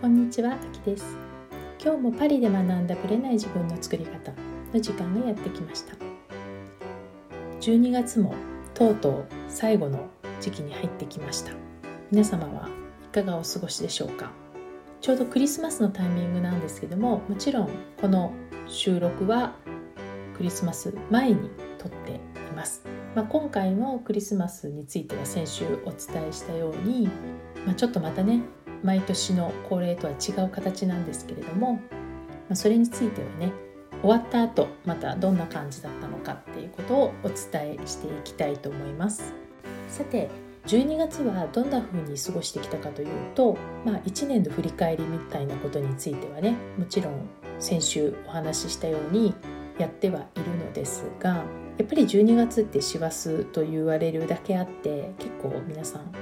こんにちは、あきです。今日もパリで学んだブレない自分の作り方の時間がやってきました。12月もとうとう最後の時期に入ってきました。皆様はいかがお過ごしでしょうか？ちょうどクリスマスのタイミングなんですけどももちろんこの収録はクリスマス前に撮っています、まあ、今回のクリスマスについては先週お伝えしたように、まあ、ちょっとまたね毎年の恒例とは違う形なんですけれども、それについてはね終わった後またどんな感じだったのかっていうことをお伝えしていきたいと思います。さて12月はどんな風に過ごしてきたかというと、まあ、1年の振り返りみたいなことについてはねもちろん先週お話ししたようにやってはいるのですがやっぱり12月って師走と言われるだけあって結構皆さん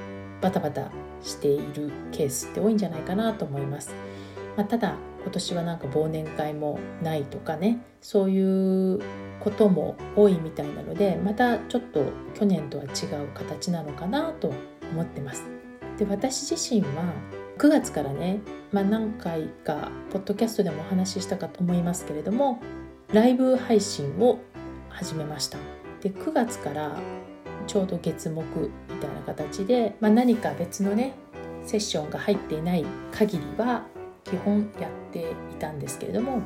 バタバタしているケースって多いんじゃないかなと思います。まあ、ただ今年はなんか忘年会もないとかねそういうことも多いみたいなのでまたちょっと去年とは違う形なのかなと思ってます。で私自身は9月からね、まあ、何回かポッドキャストでもお話ししたかと思いますけれどもライブ配信を始めました。で9月からちょうど月木たいな形で、まあ、何か別のねセッションが入っていない限りは基本やっていたんですけれども、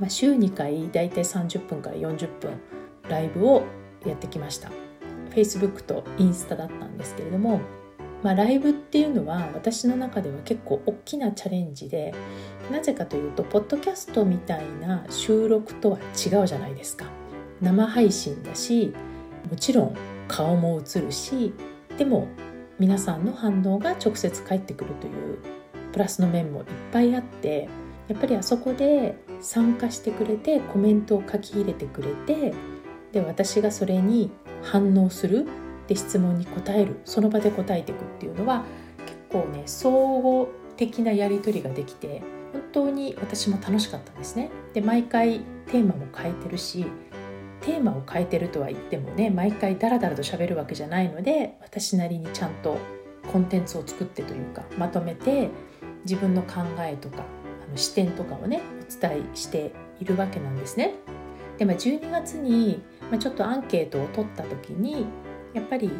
まあ、週2回だいたい30分から40分ライブをやってきました。Facebook とインスタだったんですけれども、まあ、ライブっていうのは私の中では結構大きなチャレンジでなぜかというとポッドキャストみたいな収録とは違うじゃないですか。生配信だしもちろん顔も映るしでも皆さんの反応が直接返ってくるというプラスの面もいっぱいあってやっぱりあそこで参加してくれてコメントを書き入れてくれてで私がそれに反応するで質問に答えるその場で答えていくっていうのは結構ね総合的なやり取りができて本当に私も楽しかったんですね。で毎回テーマも変えてるしテーマを変えてるとは言ってもね毎回ダラダラと喋るわけじゃないので私なりにちゃんとコンテンツを作ってというかまとめて自分の考えとかあの視点とかをねお伝えしているわけなんですね。で、まあ、12月に、まあ、ちょっとアンケートを取った時にやっぱり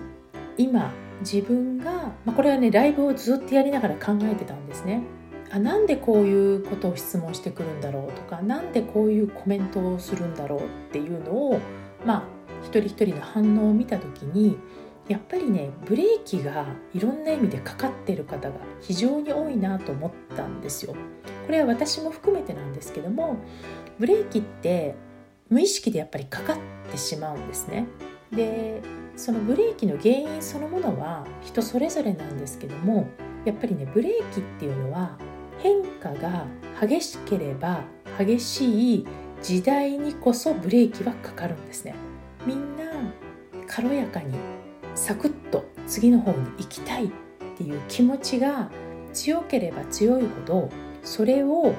今自分が、まあ、これはねライブをずっとやりながら考えてたんですね。あなんでこういうことを質問してくるんだろうとか何でこういうコメントをするんだろうっていうのをまあ一人一人の反応を見た時にやっぱりねブレーキがいろんな意味でかかってる方が非常に多いなと思ったんですよ。これは私も含めてなんですけどもブレーキって無意識でやっぱりかかってしまうんですね。でそのブレーキの原因そのものは人それぞれなんですけどもやっぱりねブレーキっていうのは変化が激しければ激しい時代にこそブレーキはかかるんですね。みんな軽やかにサクッと次の方に行きたいっていう気持ちが強ければ強いほどそれを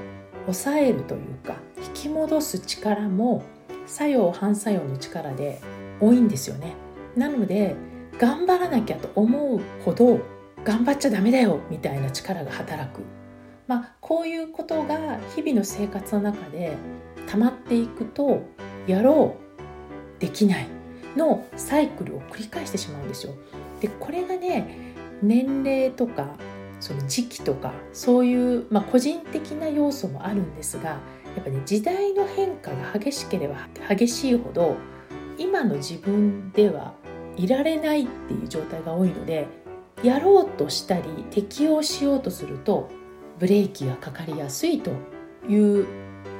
抑えるというか引き戻す力も作用反作用の力で多いんですよね。なので頑張らなきゃと思うほど頑張っちゃダメだよみたいな力が働く。まあ、こういうことが日々の生活の中で溜まっていくとやろうできないのサイクルを繰り返してしまうんですよ。でこれがね年齢とかその時期とかそういう、まあ、個人的な要素もあるんですがやっぱね時代の変化が激しければ激しいほど今の自分ではいられないっていう状態が多いのでやろうとしたり適応しようとするとブレーキがかかりやすいという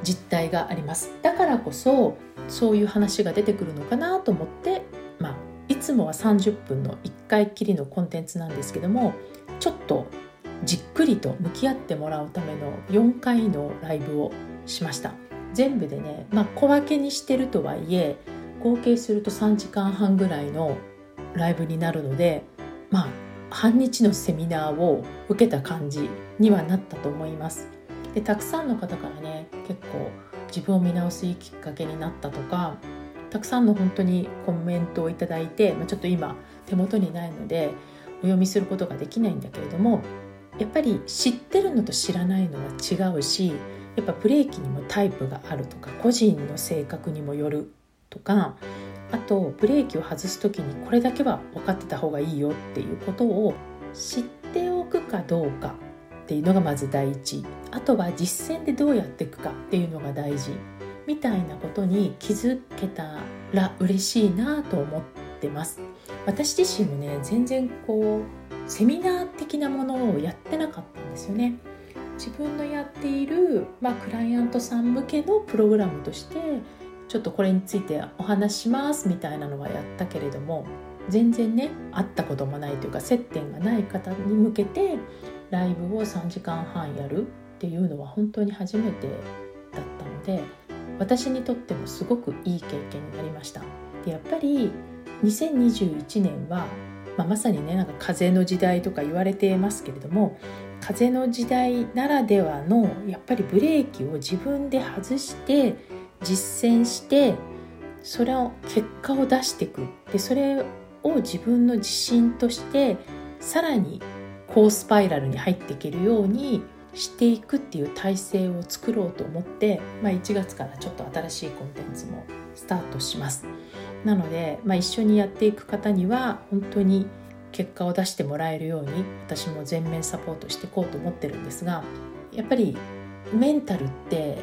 実態があります。だからこそそういう話が出てくるのかなと思ってまあいつもは30分の1回きりのコンテンツなんですけどもちょっとじっくりと向き合ってもらうための4回のライブをしました。全部でね、まあ、小分けにしてるとはいえ合計すると3時間半ぐらいのライブになるのでまあ半日のセミナーを受けた感じにはなったと思います。でたくさんの方からね結構自分を見直すいいきっかけになったとかたくさんの本当にコメントをいただいて、まあ、ちょっと今手元にないのでお読みすることができないんだけれどもやっぱり知ってるのと知らないのは違うしやっぱブレーキにもタイプがあるとか個人の性格にもよるとかあとブレーキを外す時にこれだけは分かってた方がいいよっていうことを知っておくかどうかっていうのがまず第一。あとは実践でどうやっていくかっていうのが大事。みたいなことに気づけたら嬉しいなと思ってます。私自身もね全然こうセミナー的なものをやってなかったんですよね。自分のやっている、まあ、クライアントさん向けのプログラムとしてちょっとこれについてお話しますみたいなのはやったけれども全然ね会ったこともないというか接点がない方に向けてライブを3時間半やるっていうのは本当に初めてだったので私にとってもすごくいい経験になりました。でやっぱり2021年は、まあ、まさにねなんか風の時代とか言われてますけれども風の時代ならではのやっぱりブレーキを自分で外して実践してそれを結果を出していく。でそれを自分の自信としてさらに高スパイラルに入っていけるようにしていくっていう体制を作ろうと思って、まあ、1月からちょっと新しいコンテンツもスタートします。なので、まあ、一緒にやっていく方には本当に結果を出してもらえるように私も全面サポートしていこうと思ってるんですがやっぱりメンタルって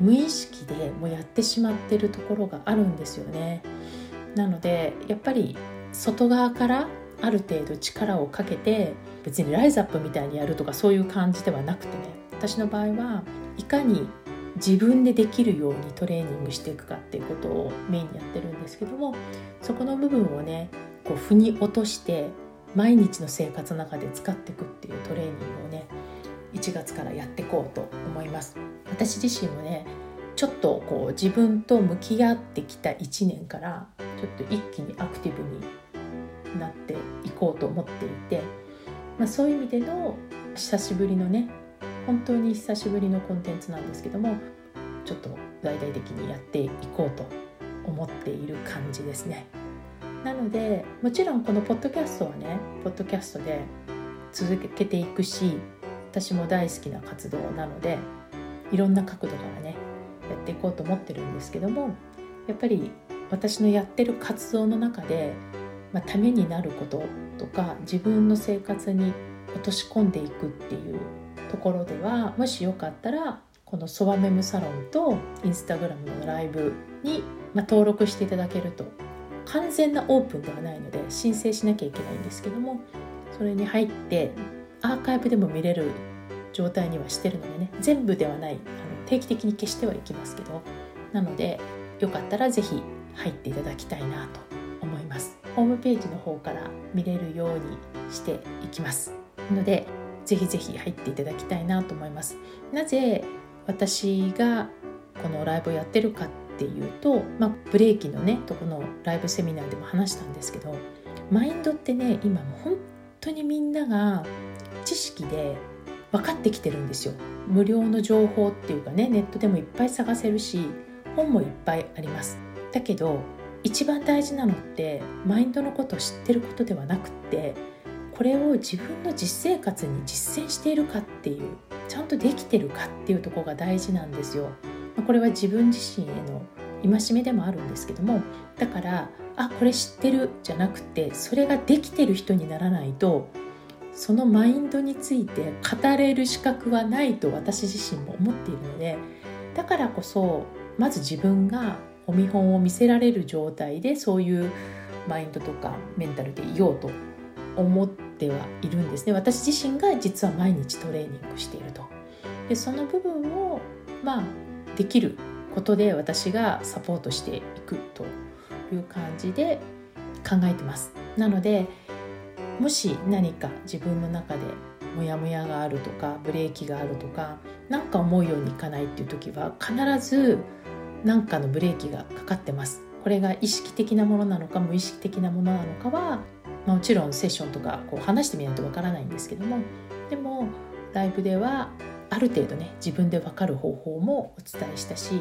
無意識でもうやってしまってるところがあるんですよね。なのでやっぱり外側からある程度力をかけて別にライズアップみたいにやるとかそういう感じではなくてね。私の場合はいかに自分でできるようにトレーニングしていくかっていうことをメインにやってるんですけどもそこの部分をねこう腑に落として毎日の生活の中で使っていくっていうトレーニングをね1月からやっていこうと思います私自身もねちょっとこう自分と向き合ってきた1年からちょっと一気にアクティブになっていこうと思っていて、まあ、そういう意味での久しぶりのね本当に久しぶりのコンテンツなんですけどもちょっと大々的にやっていこうと思っている感じですね。なのでもちろんこのポッドキャストはねポッドキャストで続けていくし私も大好きな活動なのでいろんな角度からねやっていこうと思ってるんですけどもやっぱり私のやってる活動の中で、まあ、ためになることとか自分の生活に落とし込んでいくっていうところではもしよかったらこのソワメムサロンとインスタグラムのライブに、まあ登録していただけると完全なオープンではないので申請しなきゃいけないんですけどもそれに入ってアーカイブでも見れる状態にはしてるのでね全部ではないあの定期的に消してはいきますけどなのでよかったら是非入っていただきたいなと思います。ホームページの方から見れるようにしていきます。のでぜひぜひ入っていただきたいなと思います。なぜ私がこのライブをやってるかっていうと、まあ、ブレーキのねとこのライブセミナーでも話したんですけどマインドってね今もう本当にみんなが知識で分かってきてるんですよ。無料の情報っていうかねネットでもいっぱい探せるし本もいっぱいあります。だけど一番大事なのってマインドのことを知ってることではなくってこれを自分の実生活に実践しているかっていうちゃんとできてるかっていうとこが大事なんですよ。これは自分自身への戒めでもあるんですけどもだからあこれ知ってるじゃなくてそれができてる人にならないとそのマインドについて語れる資格はないと私自身も思っているのでだからこそまず自分がお見本を見せられる状態でそういうマインドとかメンタルでいようと思ってはいるんですね。私自身が実は毎日トレーニングしていると。でその部分をまあできることで私がサポートしていくという感じで考えてます。なのでもし何か自分の中でモヤモヤがあるとかブレーキがあるとか何か思うようにいかないっていう時は必ず何かのブレーキがかかってます。これが意識的なものなのか無意識的なものなのかはもちろんセッションとかこう話してみないとわからないんですけどもでもライブではある程度ね自分で分かる方法もお伝えしたし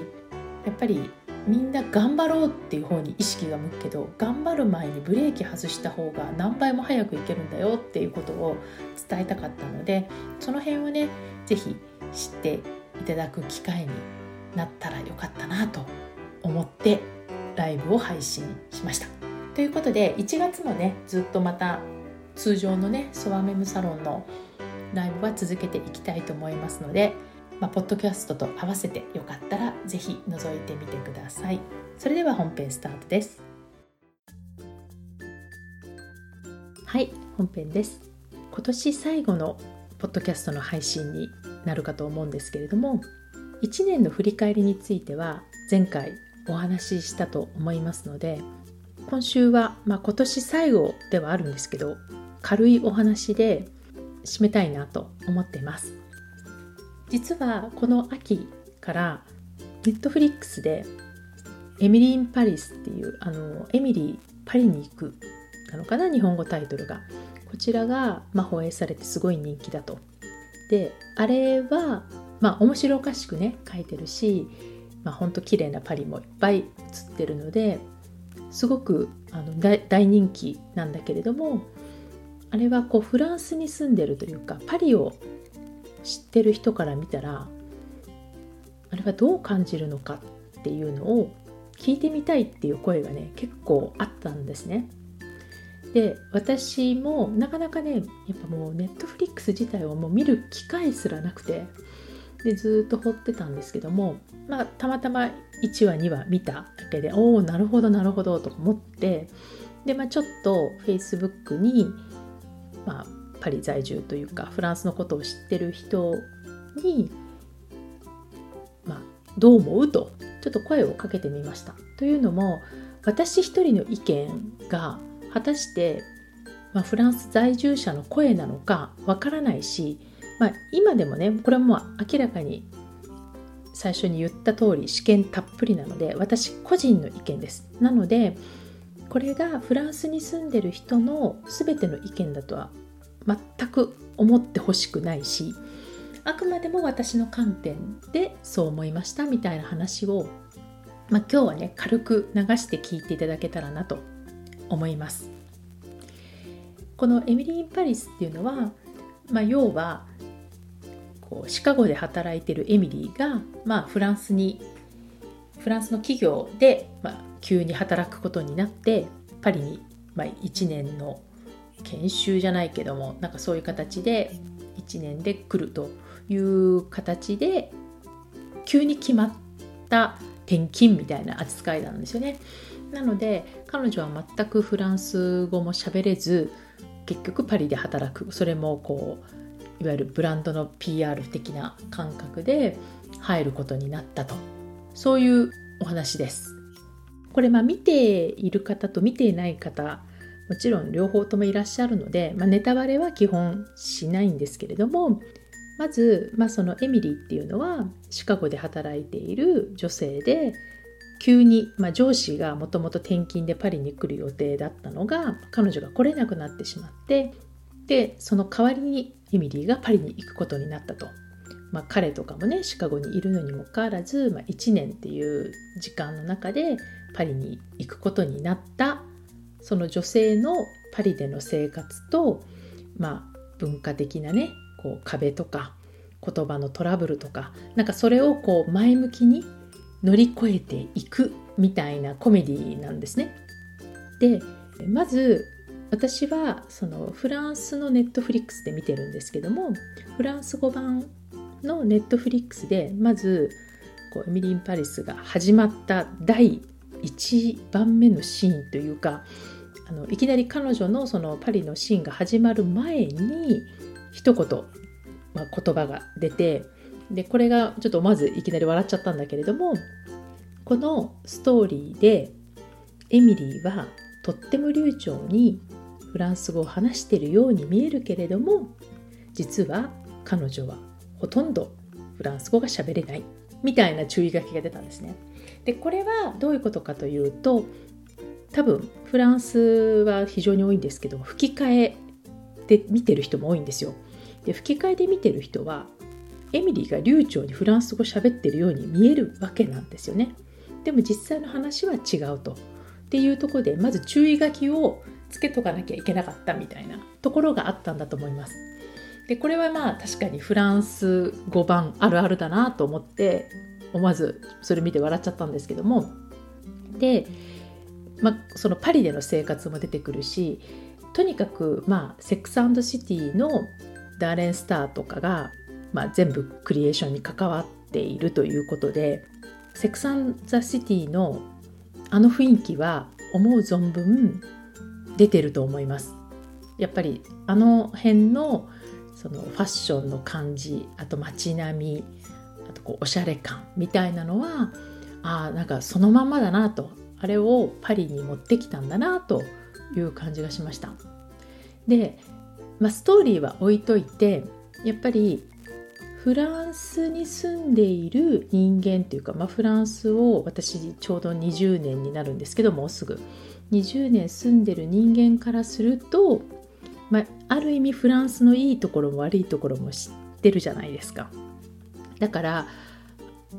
やっぱりみんな頑張ろうっていう方に意識が向くけど頑張る前にブレーキ外した方が何倍も早くいけるんだよっていうことを伝えたかったのでその辺をね是非知っていただく機会になったらよかったなと思ってライブを配信しました。ということで1月もねずっとまた通常のねソワメムサロンのライブは続けていきたいと思いますので、まあ、ポッドキャストと合わせてよかったら是非覗いてみてください。それでは本編スタートです。はい本編です今年最後のポッドキャストの配信になるかと思うんですけれども1年の振り返りについては前回お話ししたと思いますので今週は、まあ、今年最後ではあるんですけど軽いお話で締めたいなと思っています実はこの秋からネットフリックスでエミリー・イン・パリスっていうあのエミリー・パリに行くなのかな日本語タイトルが。こちらが、まあ、放映されてすごい人気だと。であれはまあ面白おかしくね書いてるしまあほんと綺麗なパリもいっぱい写ってるのですごくあの大人気なんだけれどもあれはこうフランスに住んでるというかパリを知ってる人から見たらあれはどう感じるのかっていうのを聞いてみたいっていう声がね結構あったんですね。で私もなかなかねやっぱもうネットフリックス自体をもう見る機会すらなくてでずっと掘ってたんですけども、まあ、たまたま1話2話見ただけでおおなるほどなるほどと思ってで、まあ、ちょっと Facebook に、まあ、パリ在住というかフランスのことを知ってる人に、まあ、どう思うとちょっと声をかけてみました。というのも私一人の意見が果たして、まあ、フランス在住者の声なのかわからないし、まあ、今でもねこれはもう明らかに最初に言った通り試験たっぷりなので私個人の意見ですなのでこれがフランスに住んでる人の全ての意見だとは全く思ってほしくないしあくまでも私の観点でそう思いましたみたいな話を、まあ、今日はね軽く流して聞いていただけたらなと思います。このエミリー・ン・パリスっていうのは、まあ、要はこうシカゴで働いてるエミリーが、まあ、フランスにフランスの企業で、まあ、急に働くことになってパリに、まあ、1年の研修じゃないけどもなんかそういう形で1年で来るという形で急に決まった転勤みたいな扱いなんですよね。なので彼女は全くフランス語も喋れず結局パリで働くそれもこういわゆるブランドの PR 的な感覚で入ることになったとそういうお話です。これまあ見ている方と見ていない方もちろん両方ともいらっしゃるので、まあ、ネタバレは基本しないんですけれどもまず、まあ、そのエミリーっていうのはシカゴで働いている女性で急に、まあ、上司がもともと転勤でパリに来る予定だったのが彼女が来れなくなってしまってでその代わりにエミリーがパリに行くことになったと。まあ、彼とかもねシカゴにいるのにもかかわらず、まあ、1年っていう時間の中でパリに行くことになったその女性のパリでの生活と、まあ、文化的なねこう壁とか言葉のトラブルとかなんかそれをこう前向きに乗り越えていくみたいなコメディなんですね。でまず私はそのフランスのネットフリックスで見てるんですけどもフランス語版のネットフリックスでまずこうエミリー・パリスが始まった第1番目のシーンというかあのいきなり彼女のそのパリのシーンが始まる前に一言、まあ、言葉が出てでこれがちょっとまずいきなり笑っちゃったんだけれどもこのストーリーでエミリーはとっても流暢にフランス語を話しているように見えるけれども実は彼女はほとんどフランス語が喋れないみたいな注意書きが出たんですね。でこれはどういうことかというと多分フランスは非常に多いんですけど吹き替えで見てる人も多いんですよ。で吹き替えで見てる人はエミリーが流暢にフランス語喋ってるように見えるわけなんですよね。でも実際の話は違うとっていうところでまず注意書きをつけとかなきゃいけなかったみたいなところがあったんだと思います。でこれはまあ確かにフランス語版あるあるだなと思って思わずそれ見て笑っちゃったんですけどもで、まあ、そのパリでの生活も出てくるしとにかくまあセックスシティのダーレンスターとかが、まあ、全部クリエーションに関わっているということでセックスザ・シティのあの雰囲気は思う存分出てると思います。やっぱりあの辺のそのファッションの感じあと街並みあとこうおしゃれ感みたいなのはあなんかそのまんまだなとあれをパリに持ってきたんだなという感じがしました。で、まあ、ストーリーは置いといてやっぱりフランスに住んでいる人間というか、まあ、フランスを私ちょうど20年になるんですけどもうすぐ20年住んでる人間からすると、まあ、ある意味フランスのいいところも悪いところも知ってるじゃないですか。だから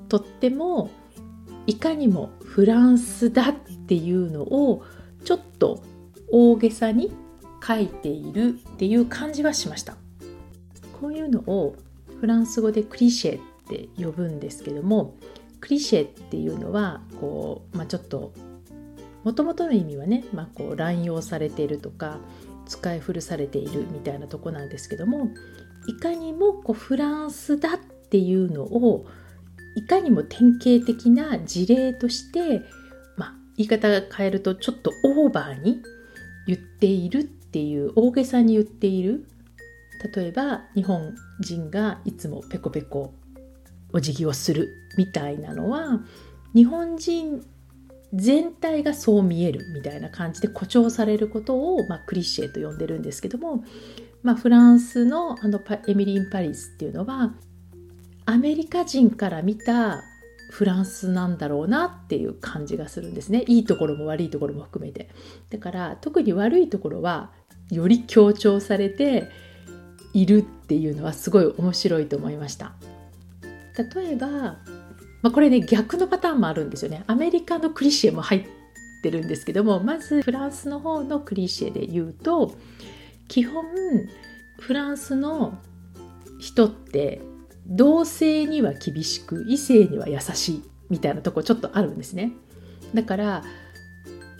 とってもいかにもフランスだっていうのをちょっと大げさに書いているっていう感じはしました。こういうのをフランス語でクリシェって呼ぶんですけどもクリシェっていうのはこう、まあ、ちょっともともとの意味はね、まあ、こう乱用されているとか使い古されているみたいなとこなんですけどもいかにもこうフランスだっていうのをいかにも典型的な事例として、まあ、言い方が変えるとちょっとオーバーに言っているっていう大げさに言っている。例えば日本人がいつもペコペコお辞儀をするみたいなのは日本人全体がそう見えるみたいな感じで誇張されることを、まあ、クリシェと呼んでるんですけども、まあ、フランスのあのエミリ・ン・パリスっていうのはアメリカ人から見たフランスなんだろうなっていう感じがするんですね。いいところも悪いところも含めて。だから特に悪いところはより強調されているっていうのはすごい面白いと思いました。例えばまあ、これね逆のパターンもあるんですよね。アメリカのクリシエも入ってるんですけどもまずフランスの方のクリシエで言うと基本フランスの人って同性には厳しく異性には優しいみたいなとこちょっとあるんですね。だから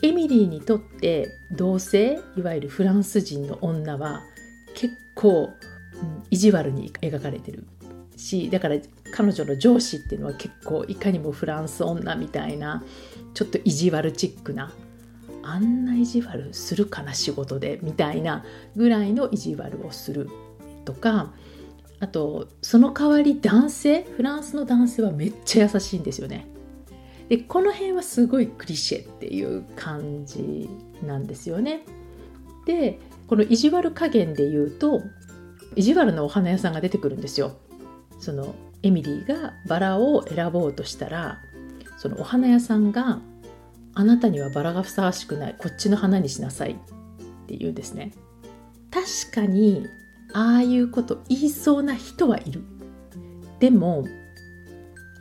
エミリーにとって同性いわゆるフランス人の女は結構、うん、意地悪に描かれてるしだから彼女の上司っていうのは結構いかにもフランス女みたいなちょっと意地悪チックなあんな意地悪するかな仕事でみたいなぐらいの意地悪をするとかあとその代わり男性フランスの男性はめっちゃ優しいんですよね。でこの辺はすごいクリシェっていう感じなんですよね。でこの意地悪加減で言うと意地悪なお花屋さんが出てくるんですよ。そのエミリーがバラを選ぼうとしたらそのお花屋さんが「あなたにはバラがふさわしくないこっちの花にしなさい」って言うんですね。確かにああいうこと言いそうな人はいる。でも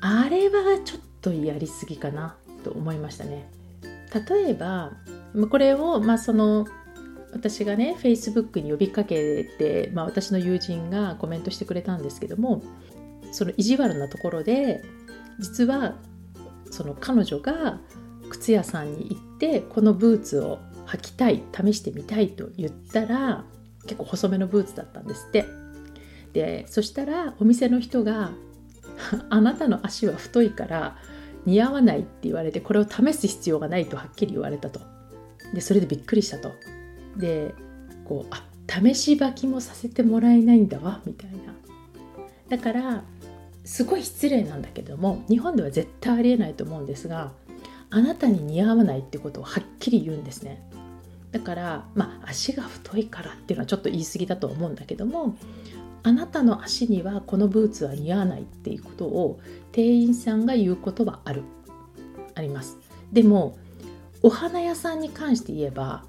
あれはちょっとやりすぎかなと思いましたね。例えばこれを、まあ、その私がね Facebook に呼びかけて、まあ、私の友人がコメントしてくれたんですけどもその意地悪なところで実はその彼女が靴屋さんに行ってこのブーツを履きたい試してみたいと言ったら結構細めのブーツだったんですって。でそしたらお店の人が「あなたの足は太いから似合わない」って言われてこれを試す必要がないとはっきり言われたと。でそれでびっくりしたと。でこうあ試し履きもさせてもらえないんだわみたいな。だからすごい失礼なんだけども日本では絶対ありえないと思うんですがあなたに似合わないってことをはっきり言うんですね。だからまあ足が太いからっていうのはちょっと言い過ぎだと思うんだけどもあなたの足にはこのブーツは似合わないっていうことを店員さんが言うことはある。あります。でもお花屋さんに関して言えば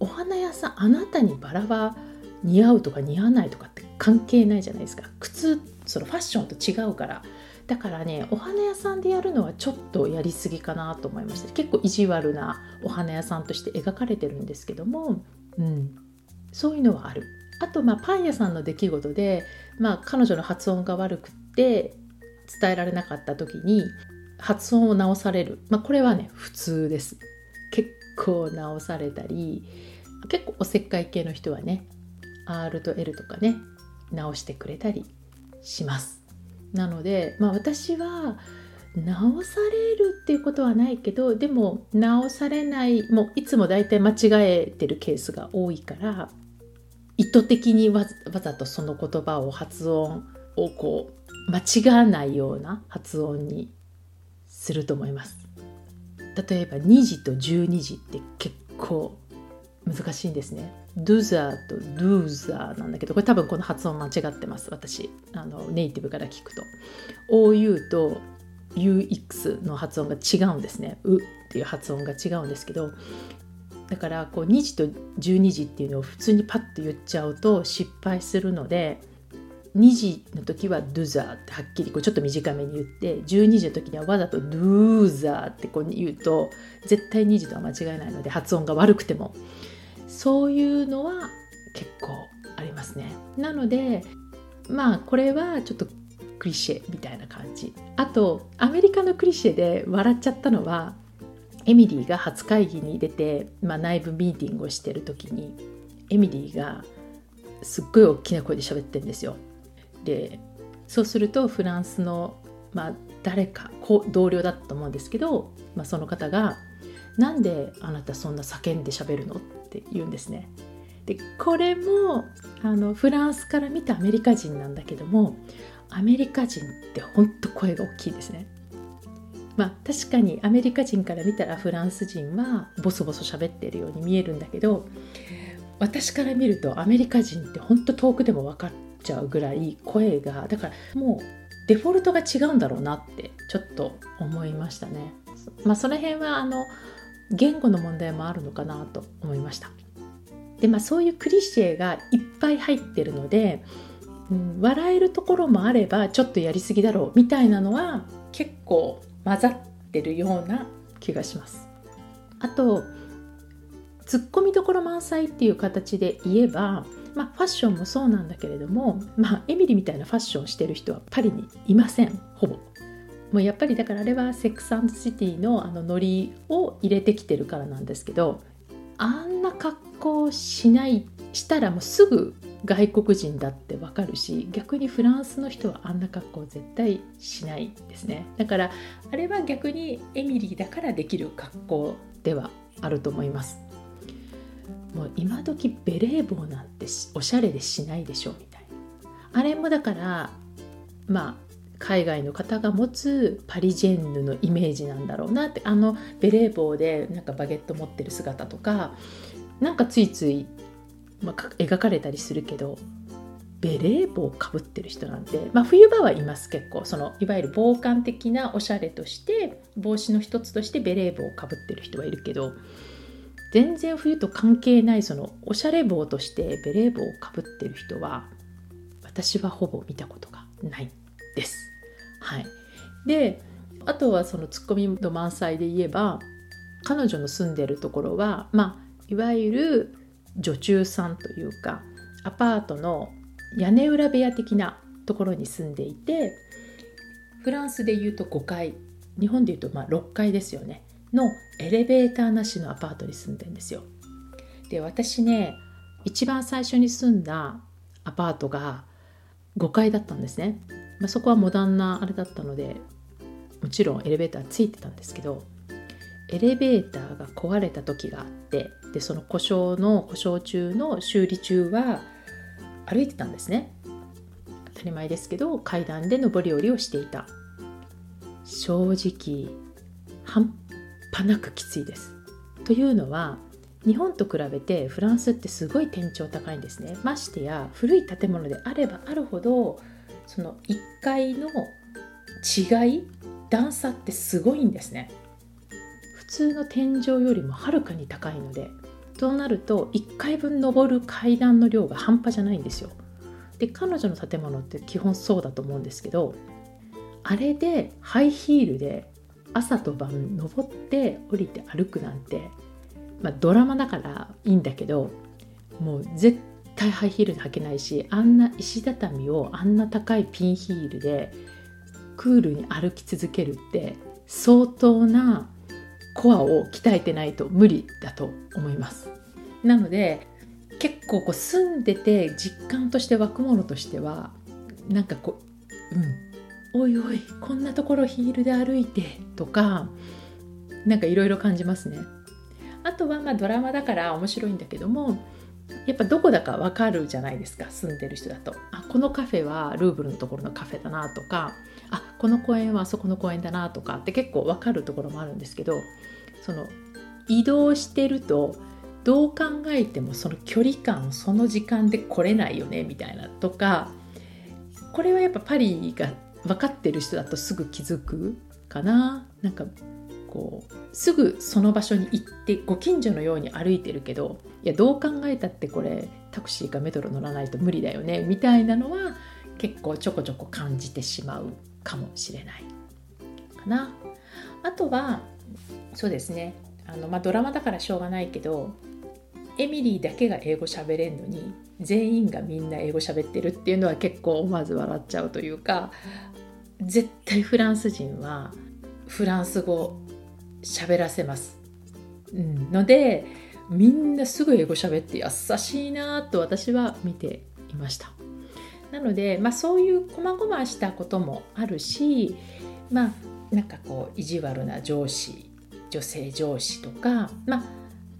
お花屋さんあなたにバラは似合うとか似合わないとかって関係ないじゃないですか。靴そのファッションと違うからだからねお花屋さんでやるのはちょっとやりすぎかなと思いました。結構意地悪なお花屋さんとして描かれてるんですけども、うん、そういうのはある。あとまあパン屋さんの出来事で、まあ、彼女の発音が悪くって伝えられなかった時に発音を直される、まあ、これはね普通です。結構直されたり結構おせっかい系の人はね R と L とかね直してくれたりします。なので、まあ、私は直されるっていうことはないけどでも直されないもういつも大体間違えてるケースが多いから意図的にわざとその言葉を発音をこう間違わないような発音にすると思います。例えば2時と12時って結構難しいんですね。ドゥザーとドゥーザーなんだけどこれ多分この発音間違ってます私あのネイティブから聞くと OU と UX の発音が違うんですね。うっていう発音が違うんですけどだからこう2時と12時っていうのを普通にパッと言っちゃうと失敗するので2時の時はドゥザーってはっきりこうちょっと短めに言って12時の時にはわざとドゥーザーってこう言うと絶対2時とは間違えないので発音が悪くてもそういうのは結構ありますね。なのでまあこれはちょっとクリシェみたいな感じ。あとアメリカのクリシェで笑っちゃったのはエミリーが初会議に出て、まあ、内部ミーティングをしてる時にエミリーがすっごい大きな声で喋ってんですよ。でそうするとフランスの、まあ、誰か同僚だったと思うんですけど、まあ、その方が「なんであなたそんな叫んで喋るの?」っって言うんですね。でこれもあのフランスから見たアメリカ人なんだけどもアメリカ人ってほんと声が大きいですね。まあ確かにアメリカ人から見たらフランス人はボソボソ喋ってるように見えるんだけど私から見るとアメリカ人ってほんと遠くでも分かっちゃうぐらい声がだからもうデフォルトが違うんだろうなってちょっと思いましたね。まあその辺はあの言語の問題もあるのかなと思いました。でまあそういうクリシェがいっぱい入ってるので、うん、笑えるところもあればちょっとやりすぎだろうみたいなのは結構混ざってるような気がします。あとツッコミどころ満載っていう形で言えば、まあ、ファッションもそうなんだけれども、まあ、エミリみたいなファッションをしてる人はパリにいませんほぼ。もうやっぱりだからあれはセックスシティのあのノリを入れてきてるからなんですけどあんな格好しないしたらもうすぐ外国人だってわかるし逆にフランスの人はあんな格好絶対しないですね。だからあれは逆にエミリーだからできる格好ではあると思います。もう今時ベレー帽なんておしゃれでしないでしょうみたいな。あれもだからまあ海外の方が持つパリジェンヌのイメージなんだろうなってあのベレー帽でなんかバゲット持ってる姿とかなんかついついまあ、描かれたりするけどベレー帽かぶってる人なんて、まあ、冬場はいます結構そのいわゆる防寒的なおしゃれとして帽子の一つとしてベレー帽をかぶってる人はいるけど全然冬と関係ないそのおしゃれ帽としてベレー帽をかぶってる人は私はほぼ見たことがない。です。はい、であとはそのツッコミの満載で言えば彼女の住んでるところはまあいわゆる女中さんというかアパートの屋根裏部屋的なところに住んでいてフランスでいうと5階日本でいうとま6階ですよねのエレベーターなしのアパートに住んでんですよ。で私ね一番最初に住んだアパートが5階だったんですね。まあ、そこはモダンなあれだったのでもちろんエレベーターついてたんですけどエレベーターが壊れた時があってでその故障の故障中の修理中は歩いてたんですね。当たり前ですけど階段で上り下りをしていた。正直半端なくきついです。というのは日本と比べてフランスってすごい天井高いんですねましてや古い建物であればあるほどその1階の違い段差ってすごいんですね普通の天井よりもはるかに高いのでそうなると1階分登る階段の量が半端じゃないんですよ。で彼女の建物って基本そうだと思うんですけどあれでハイヒールで朝と晩登って降りて歩くなんて、まあ、ドラマだからいいんだけどもう絶対ハイヒールで履けないしあんな石畳をあんな高いピンヒールでクールに歩き続けるって相当なコアを鍛えてないと無理だと思います。なので結構こう住んでて実感として湧くものとしてはなんかこううんおいおいこんなところヒールで歩いてとかなんかいろいろ感じますね。あとはまあドラマだから面白いんだけどもやっぱどこだかわかるじゃないですか住んでる人だと。あこのカフェはルーブルのところのカフェだなとかあこの公園はあそこの公園だなとかって結構わかるところもあるんですけどその移動してるとどう考えてもその距離感をその時間で来れないよねみたいなとかこれはやっぱパリが分かってる人だとすぐ気づくかな。なんかこうすぐその場所に行ってご近所のように歩いてるけどいやどう考えたってこれタクシーかメトロ乗らないと無理だよねみたいなのは結構ちょこちょこ感じてしまうかもしれないかな。あとはそうですねあの、まあ、ドラマだからしょうがないけどエミリーだけが英語喋れんのに全員がみんな英語喋ってるっていうのは結構思わず笑っちゃうというか絶対フランス人はフランス語喋らせます。うん、のでみんなすぐ英語喋って優しいなと私は見ていました。なので、まあ、そういう細々したこともあるしまあなんかこう意地悪な上司女性上司とかまあ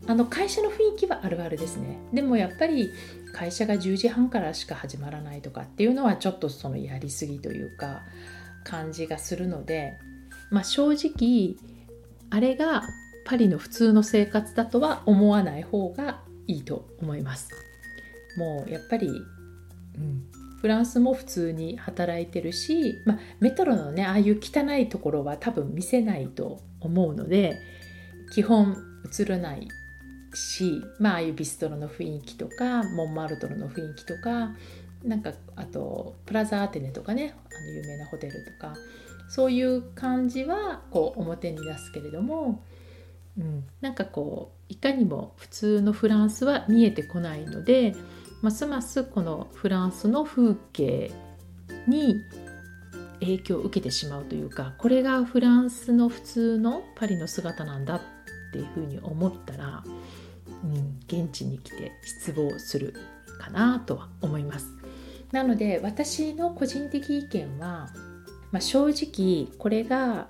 あの会社の雰囲気はあるあるですねでもやっぱり会社が10時半からしか始まらないとかっていうのはちょっとそのやりすぎというか感じがするので、まあ、正直あれがパリの普通の生活だとは思わない方がいいと思います。もうやっぱり、うん、フランスも普通に働いてるし、まあ、メトロのねああいう汚いところは多分見せないと思うので基本映らないし、まあ、あいうビストロの雰囲気とかモンマルトルの雰囲気とかなんかあとプラザアテネとかねあの有名なホテルとかそういう感じはこう表に出すけれども、うん、なんかこういかにも普通のフランスは見えてこないのでますますこのフランスの風景に影響を受けてしまうというかこれがフランスの普通のパリの姿なんだっていうふうに思ったら、うん、現地に来て失望するかなとは思います。なので私の個人的意見は、まあ、正直これが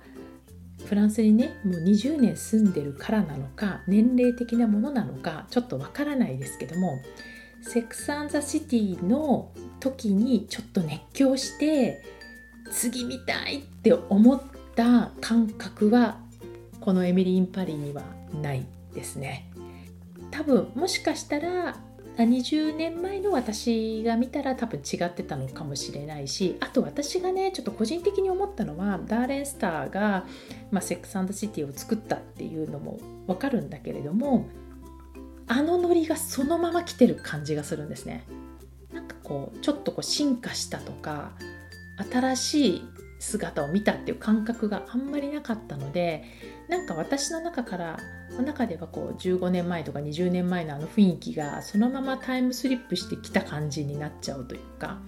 フランスにねもう20年住んでるからなのか年齢的なものなのかちょっとわからないですけどもセックス・アン・ザ・シティの時にちょっと熱狂して次見たいって思った感覚はこのエミリー・イン・パリにはないですね。多分もしかしたら20年前の私が見たら多分違ってたのかもしれないしあと私がねちょっと個人的に思ったのはダーレン・スターが、まあ、セックス・シティを作ったっていうのも分かるんだけれどもあのノリがそのまま来てる感じがするんですね。なんかこうちょっとこう進化したとか新しい姿を見たっていう感覚があんまりなかったのでなんか私の中からの中ではこう15年前とか20年前のあの雰囲気がそのままタイムスリップしてきた感じになっちゃうというか。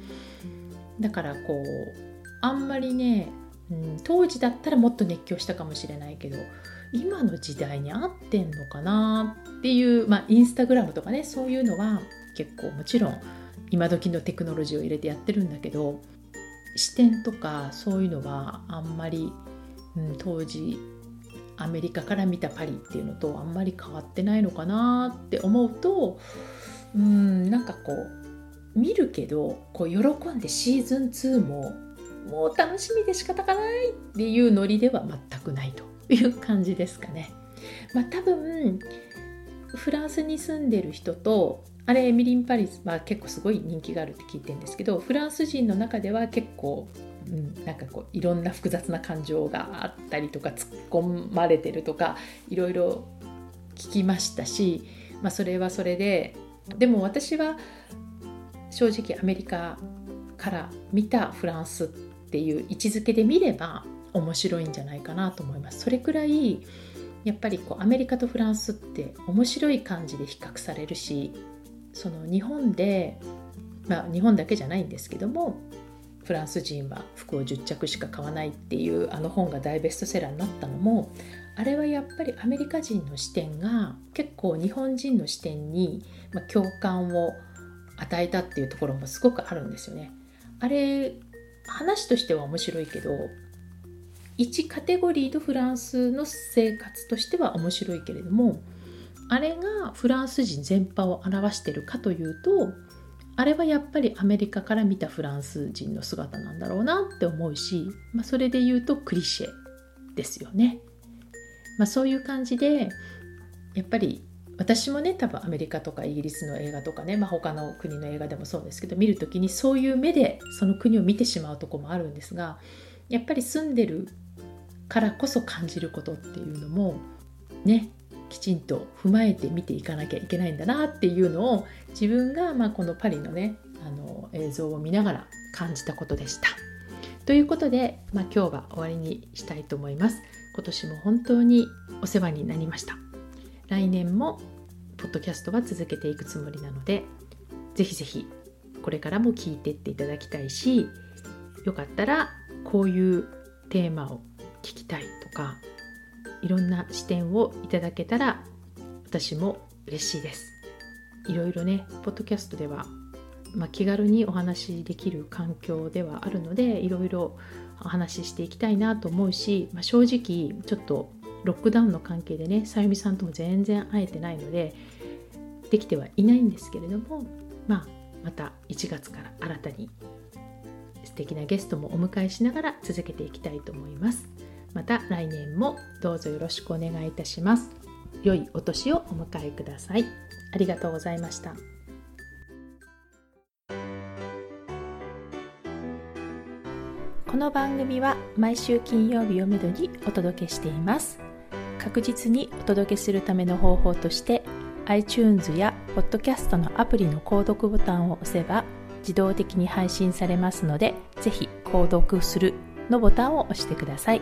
だからこうあんまりね、うん、当時だったらもっと熱狂したかもしれないけど今の時代に合ってんのかなっていう、まあ、インスタグラムとかねそういうのは結構もちろん今時のテクノロジーを入れてやってるんだけど視点とかそういうのはあんまり、うん、当時アメリカから見たパリっていうのとあんまり変わってないのかなって思うとうんなんかこう見るけどこう喜んでシーズン2ももう楽しみで仕方がないっていうノリでは全くないという感じですかね。まあ、多分フランスに住んでる人とあれエミリン・パリスは結構すごい人気があるって聞いてるんですけどフランス人の中では結構、うん、なんかこういろんな複雑な感情があったりとか突っ込まれてるとかいろいろ聞きましたし、まあ、それはそれででも私は正直アメリカから見たフランスっていう位置づけで見れば面白いんじゃないかなと思います。それくらいやっぱりこうアメリカとフランスって面白い感じで比較されるしその日本でまあ日本だけじゃないんですけどもフランス人は服を10着しか買わないっていうあの本が大ベストセラーになったのもあれはやっぱりアメリカ人の視点が結構日本人の視点に、共感を与えたっていうところもすごくあるんですよね。あれ話としては面白いけど1カテゴリーとフランスの生活としては面白いけれどもあれがフランス人全般を表してるかというとあれはやっぱりアメリカから見たフランス人の姿なんだろうなって思うし、まあ、それで言うとクリシェですよね。まあ、そういう感じでやっぱり私もね多分アメリカとかイギリスの映画とかね、まあ、他の国の映画でもそうですけど見る時にそういう目でその国を見てしまうとこもあるんですがやっぱり住んでるからこそ感じることっていうのもねきちんと踏まえて見ていかなきゃいけないんだなっていうのを自分がまあこのパリのねあの映像を見ながら感じたことでした。ということで、まあ、今日は終わりにしたいと思います。今年も本当にお世話になりました。来年もポッドキャストは続けていくつもりなので、ぜひぜひこれからも聞いてっていただきたいし、よかったらこういうテーマを聞きたいとかいろんな視点をいただけたら私も嬉しいです。いろいろね、ポッドキャストでは、まあ、気軽にお話しできる環境ではあるので、いろいろお話ししていきたいなと思うし、まあ、正直ちょっとロックダウンの関係でね、さゆみさんとも全然会えてないので、できてはいないんですけれども、まあ、また1月から新たに素敵なゲストもお迎えしながら続けていきたいと思います。また来年もどうぞよろしくお願いいたします。良いお年をお迎えください。ありがとうございました。この番組は毎週金曜日をめどにお届けしています。確実にお届けするための方法として iTunes や Podcast のアプリの購読ボタンを押せば自動的に配信されますので、ぜひ購読するのボタンを押してください。